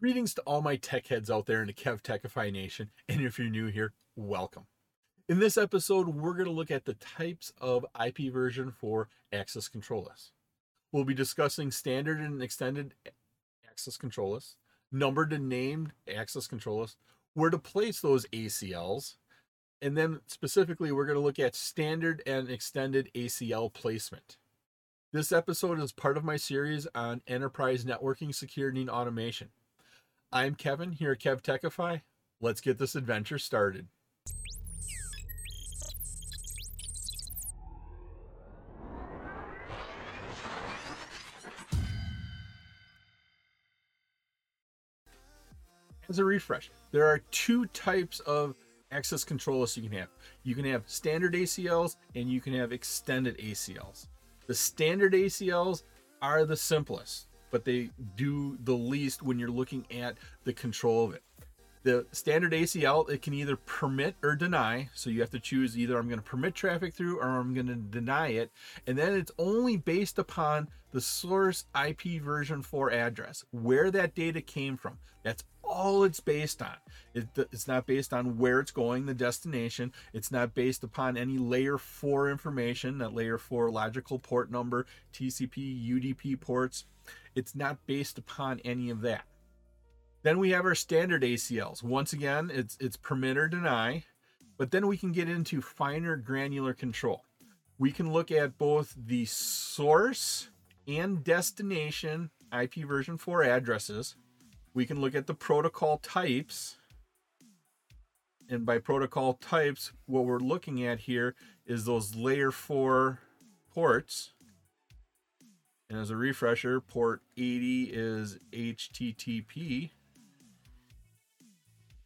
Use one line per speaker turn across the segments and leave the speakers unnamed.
Greetings to all my tech heads out there in the KevTechify Nation, and if you're new here, welcome. In this episode, we're going to look at the types of IP version 4 access control lists. We'll be discussing standard and extended access control lists, numbered and named access control lists, where to place those ACLs, and then specifically, we're going to look at standard and extended ACL placement. This episode is part of my series on enterprise networking, security, and automation. I'm Kevin here at KevTechify. Let's get this adventure started. As a refresh, there are two types of access control lists you can have. You can have standard ACLs and you can have extended ACLs. The standard ACLs are the simplest but they do the least when you're looking at the control of it. The standard ACL, it can either permit or deny. So you have to choose either I'm going to permit traffic through or I'm going to deny it. And then it's only based upon the source IP version 4 address, where that data came from. That's all it's based on. It, it's not based on where it's going, the destination. It's not based upon any layer 4 information, that layer 4 logical port number, TCP, UDP ports it's not based upon any of that. Then we have our standard ACLs. Once again, it's it's permit or deny, but then we can get into finer granular control. We can look at both the source and destination IP version 4 addresses. We can look at the protocol types. And by protocol types, what we're looking at here is those layer 4 ports and as a refresher, port 80 is HTTP.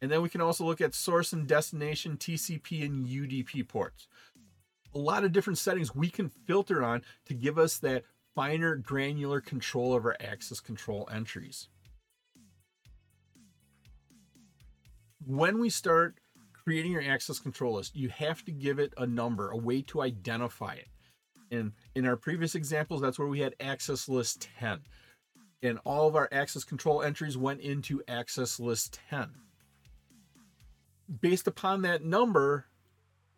And then we can also look at source and destination TCP and UDP ports. A lot of different settings we can filter on to give us that finer granular control of our access control entries. When we start creating your access control list, you have to give it a number, a way to identify it. And in our previous examples, that's where we had access list 10. And all of our access control entries went into access list 10. Based upon that number,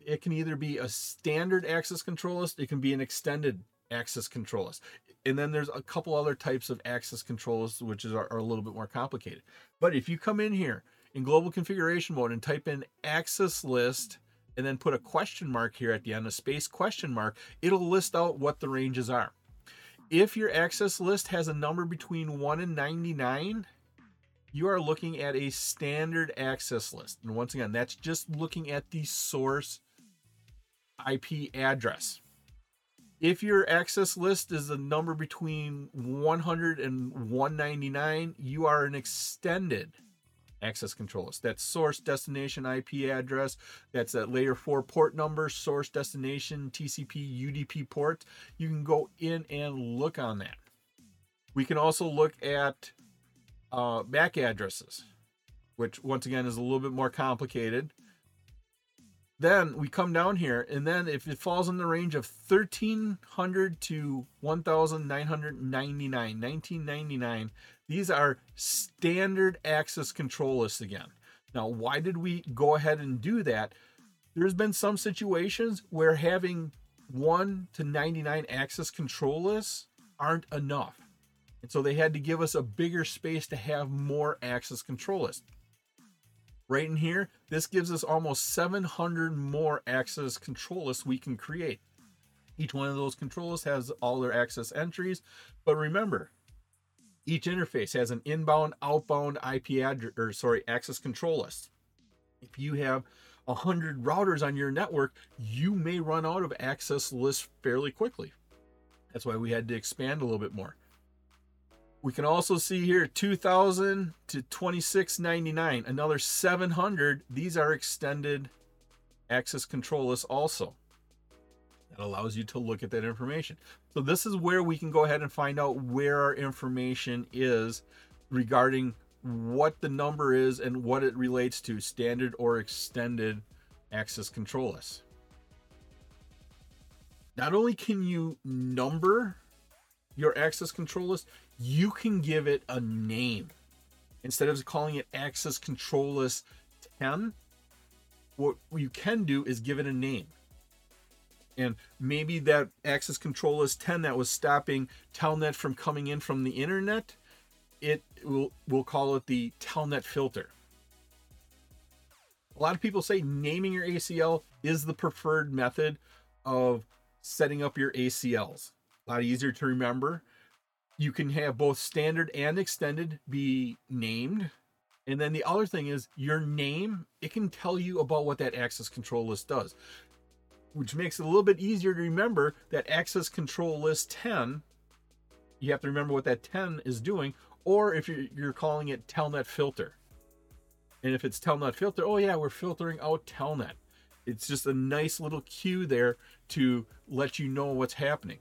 it can either be a standard access control list, it can be an extended access control list. And then there's a couple other types of access control lists, which is, are, are a little bit more complicated. But if you come in here in global configuration mode and type in access list and then put a question mark here at the end, a space question mark, it'll list out what the ranges are. If your access list has a number between 1 and 99, you are looking at a standard access list. And once again, that's just looking at the source IP address. If your access list is a number between 100 and 199, you are an extended access controls. That's source, destination, IP address. That's that layer four port number, source, destination, TCP, UDP port. You can go in and look on that. We can also look at uh, MAC addresses, which once again is a little bit more complicated. Then we come down here, and then if it falls in the range of 1300 to 1999, 1999, these are standard access control lists again. Now, why did we go ahead and do that? There's been some situations where having 1 to 99 access control lists aren't enough. And so they had to give us a bigger space to have more access control lists. Right in here, this gives us almost 700 more access control lists we can create. Each one of those control lists has all their access entries. But remember, each interface has an inbound, outbound IP address, or sorry, access control list. If you have 100 routers on your network, you may run out of access lists fairly quickly. That's why we had to expand a little bit more. We can also see here 2000 to 2699, another 700. These are extended access control lists also. That allows you to look at that information. So this is where we can go ahead and find out where our information is regarding what the number is and what it relates to standard or extended access control lists. Not only can you number your access control list, you can give it a name. instead of calling it access control list 10, what you can do is give it a name. And maybe that access control list 10 that was stopping Telnet from coming in from the internet, it will we'll call it the Telnet filter. A lot of people say naming your ACL is the preferred method of setting up your ACLs. A lot easier to remember. You can have both standard and extended be named. And then the other thing is your name, it can tell you about what that access control list does, which makes it a little bit easier to remember that access control list 10. You have to remember what that 10 is doing, or if you're, you're calling it telnet filter. And if it's telnet filter, oh yeah, we're filtering out telnet. It's just a nice little cue there to let you know what's happening.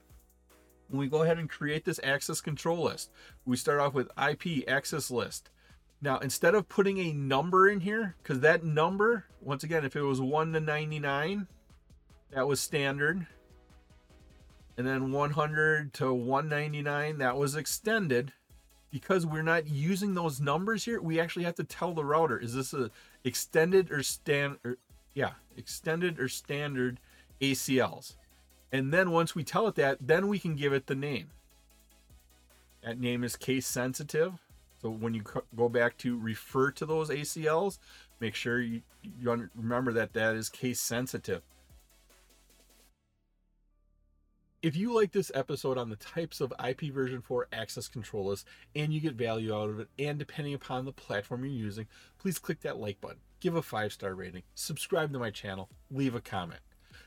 When we go ahead and create this access control list, we start off with IP access list. Now, instead of putting a number in here, because that number, once again, if it was 1 to 99, that was standard. And then 100 to 199, that was extended. Because we're not using those numbers here, we actually have to tell the router, is this a extended or standard? Yeah, extended or standard ACLs. And then once we tell it that, then we can give it the name. That name is case sensitive. So when you go back to refer to those ACLs, make sure you, you remember that that is case sensitive. If you like this episode on the types of IP version 4 access controllers and you get value out of it, and depending upon the platform you're using, please click that like button, give a five star rating, subscribe to my channel, leave a comment.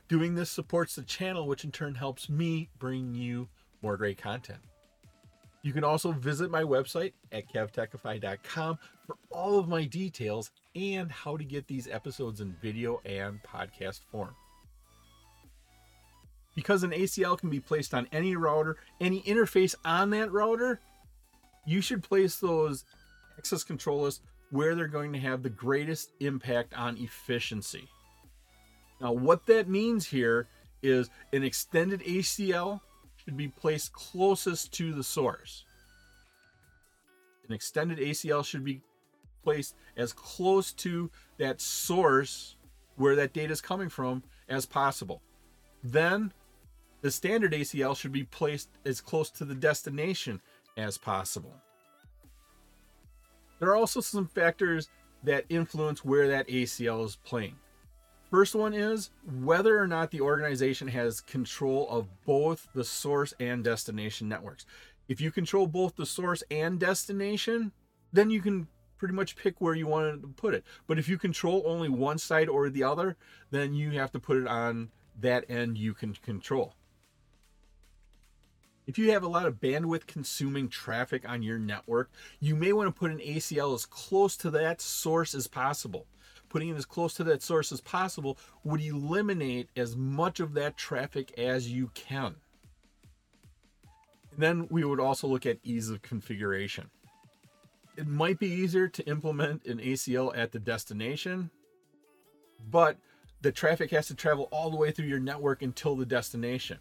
Doing this supports the channel, which in turn helps me bring you more great content. You can also visit my website at kevtechify.com for all of my details and how to get these episodes in video and podcast form. Because an ACL can be placed on any router, any interface on that router, you should place those access controllers where they're going to have the greatest impact on efficiency. Now, what that means here is an extended ACL should be placed closest to the source. An extended ACL should be placed as close to that source where that data is coming from as possible. Then the standard ACL should be placed as close to the destination as possible. There are also some factors that influence where that ACL is playing. First one is whether or not the organization has control of both the source and destination networks. If you control both the source and destination, then you can pretty much pick where you want to put it. But if you control only one side or the other, then you have to put it on that end you can control. If you have a lot of bandwidth consuming traffic on your network, you may want to put an ACL as close to that source as possible putting it as close to that source as possible would eliminate as much of that traffic as you can. And then we would also look at ease of configuration. It might be easier to implement an ACL at the destination, but the traffic has to travel all the way through your network until the destination.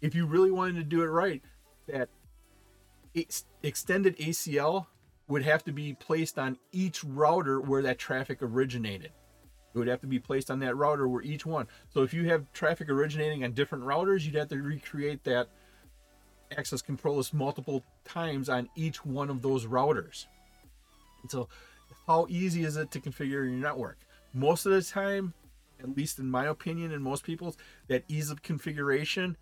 If you really wanted to do it right, that extended ACL would have to be placed on each router where that traffic originated. It would have to be placed on that router where each one. So if you have traffic originating on different routers, you'd have to recreate that access control list multiple times on each one of those routers. And so how easy is it to configure your network? Most of the time, at least in my opinion and most people's, that ease of configuration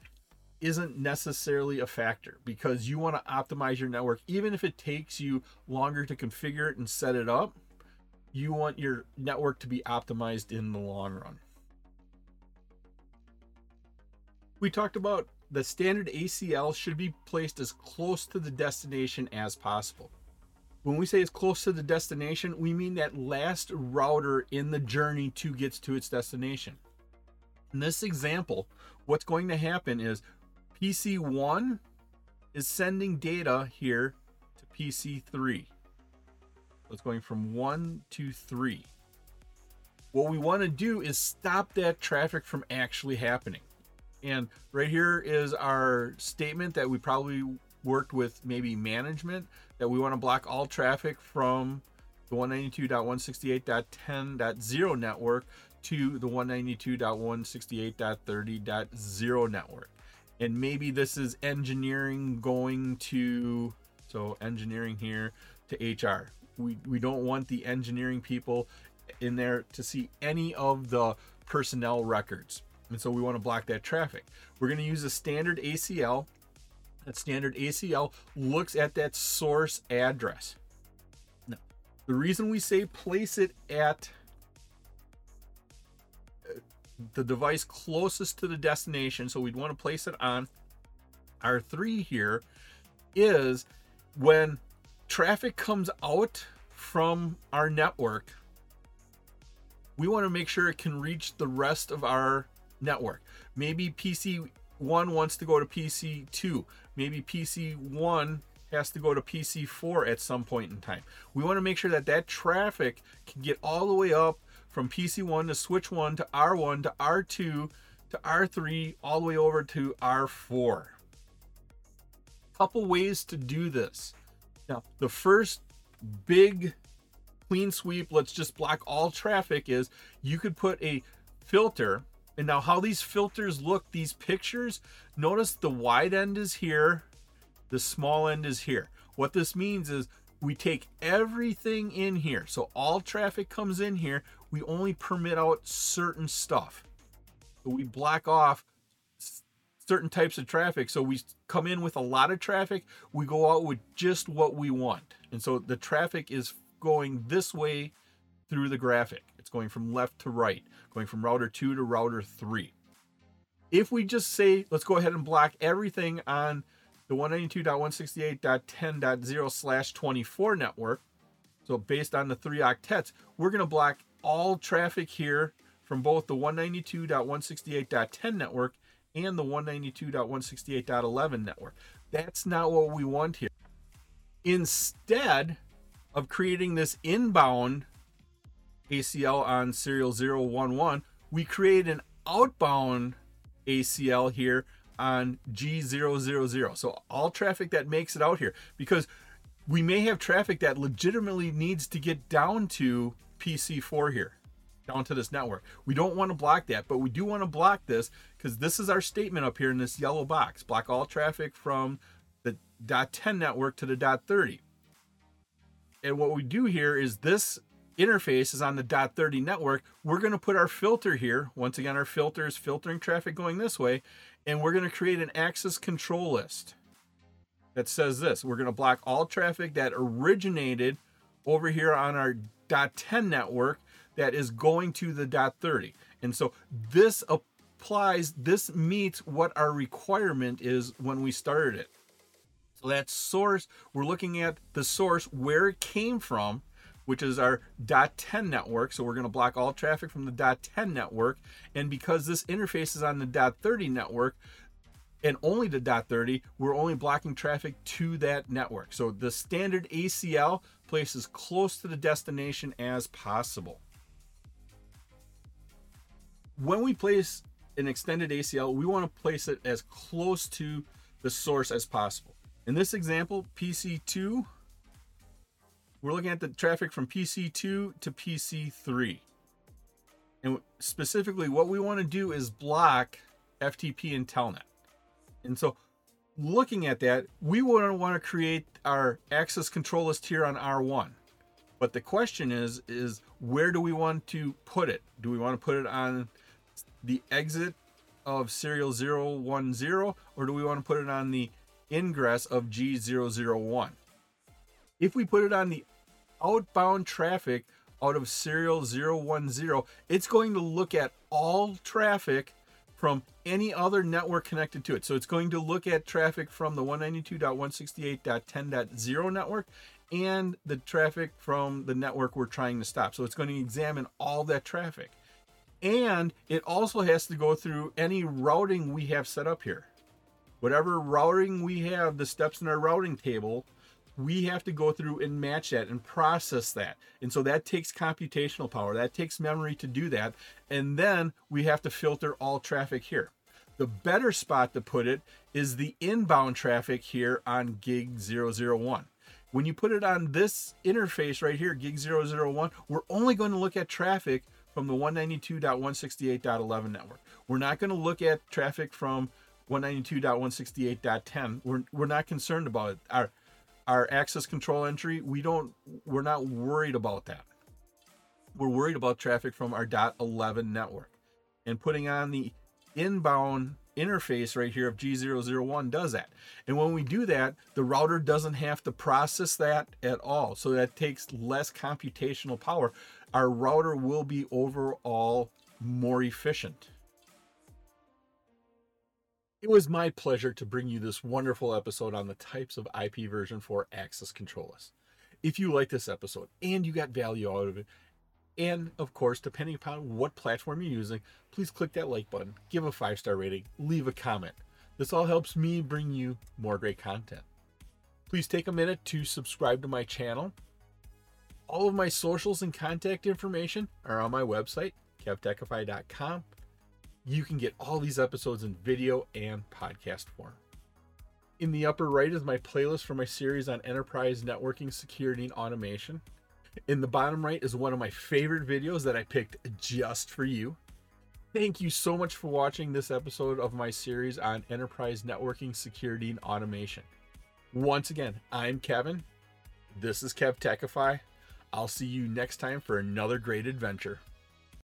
isn't necessarily a factor because you want to optimize your network. Even if it takes you longer to configure it and set it up you want your network to be optimized in the long run. We talked about the standard ACL should be placed as close to the destination as possible. When we say as close to the destination we mean that last router in the journey to gets to its destination. In this example what's going to happen is PC1 is sending data here to PC3. So it's going from 1 to 3. What we want to do is stop that traffic from actually happening. And right here is our statement that we probably worked with maybe management that we want to block all traffic from the 192.168.10.0 network to the 192.168.30.0 network. And maybe this is engineering going to, so engineering here to HR. We, we don't want the engineering people in there to see any of the personnel records. And so we want to block that traffic. We're going to use a standard ACL. That standard ACL looks at that source address. Now, the reason we say place it at the device closest to the destination, so we'd want to place it on R3 here, is when traffic comes out from our network, we want to make sure it can reach the rest of our network. Maybe PC1 wants to go to PC2. Maybe PC1 has to go to PC4 at some point in time. We want to make sure that that traffic can get all the way up from PC1 to switch 1 to R1 to R2 to R3 all the way over to R4. Couple ways to do this. Now, the first big clean sweep, let's just block all traffic is you could put a filter and now how these filters look, these pictures, notice the wide end is here, the small end is here. What this means is we take everything in here. So all traffic comes in here. We only permit out certain stuff. we block off certain types of traffic. So we come in with a lot of traffic. We go out with just what we want. And so the traffic is going this way through the graphic. It's going from left to right, going from router 2 to router 3. If we just say, let's go ahead and block everything on the 192.168.10.0 slash 24 network, so based on the three octets, we're going to block all traffic here from both the 192.168.10 network and the 192.168.11 network. That's not what we want here. Instead of creating this inbound ACL on serial 011, we create an outbound ACL here on G000. So all traffic that makes it out here, because we may have traffic that legitimately needs to get down to PC4 here, down to this network. We don't want to block that, but we do want to block this because this is our statement up here in this yellow box. Block all traffic from the dot 10 network to the dot 30. And what we do here is this interface is on the dot 30 network, we're going to put our filter here. Once again, our filter is filtering traffic going this way, and we're going to create an access control list that says this. We're going to block all traffic that originated over here on our 10 network that is going to the dot 30. And so this applies, this meets what our requirement is when we started it. So that source, we're looking at the source, where it came from, which is our .10 network. So we're going to block all traffic from the .10 network. And because this interface is on the .30 network, and only the .30, we're only blocking traffic to that network. So the standard ACL places close to the destination as possible. When we place an extended ACL, we want to place it as close to the source as possible. In this example, PC2 we're looking at the traffic from PC2 to PC3. And specifically, what we want to do is block FTP and Telnet. And so, looking at that, we want to want to create our access control list here on R1. But the question is, is where do we want to put it? Do we want to put it on the exit of serial 010 or do we want to put it on the ingress of G001? If we put it on the outbound traffic out of serial 010, it's going to look at all traffic from any other network connected to it. So it's going to look at traffic from the 192.168.10.0 network and the traffic from the network we're trying to stop. So it's going to examine all that traffic. And it also has to go through any routing we have set up here. Whatever routing we have, the steps in our routing table, we have to go through and match that and process that. And so that takes computational power. That takes memory to do that. And then we have to filter all traffic here. The better spot to put it is the inbound traffic here on gig 001. When you put it on this interface right here, gig 001, we're only going to look at traffic from the 192.168.11 network. We're not going to look at traffic from 192.168.10. We're, we're not concerned about it. Our, our access control entry, we don't, we're not worried about that. We're worried about traffic from our .11 network. And putting on the inbound interface right here of G001 does that. And when we do that, the router doesn't have to process that at all. So that takes less computational power. Our router will be overall more efficient. It was my pleasure to bring you this wonderful episode on the types of IP version 4 access controllers. If you like this episode and you got value out of it, and of course, depending upon what platform you're using, please click that like button, give a five star rating, leave a comment. This all helps me bring you more great content. Please take a minute to subscribe to my channel. All of my socials and contact information are on my website, kevtechify.com. You can get all these episodes in video and podcast form. In the upper right is my playlist for my series on enterprise networking, security, and automation. In the bottom right is one of my favorite videos that I picked just for you. Thank you so much for watching this episode of my series on enterprise networking, security, and automation. Once again, I'm Kevin. This is KevTechify. I'll see you next time for another great adventure.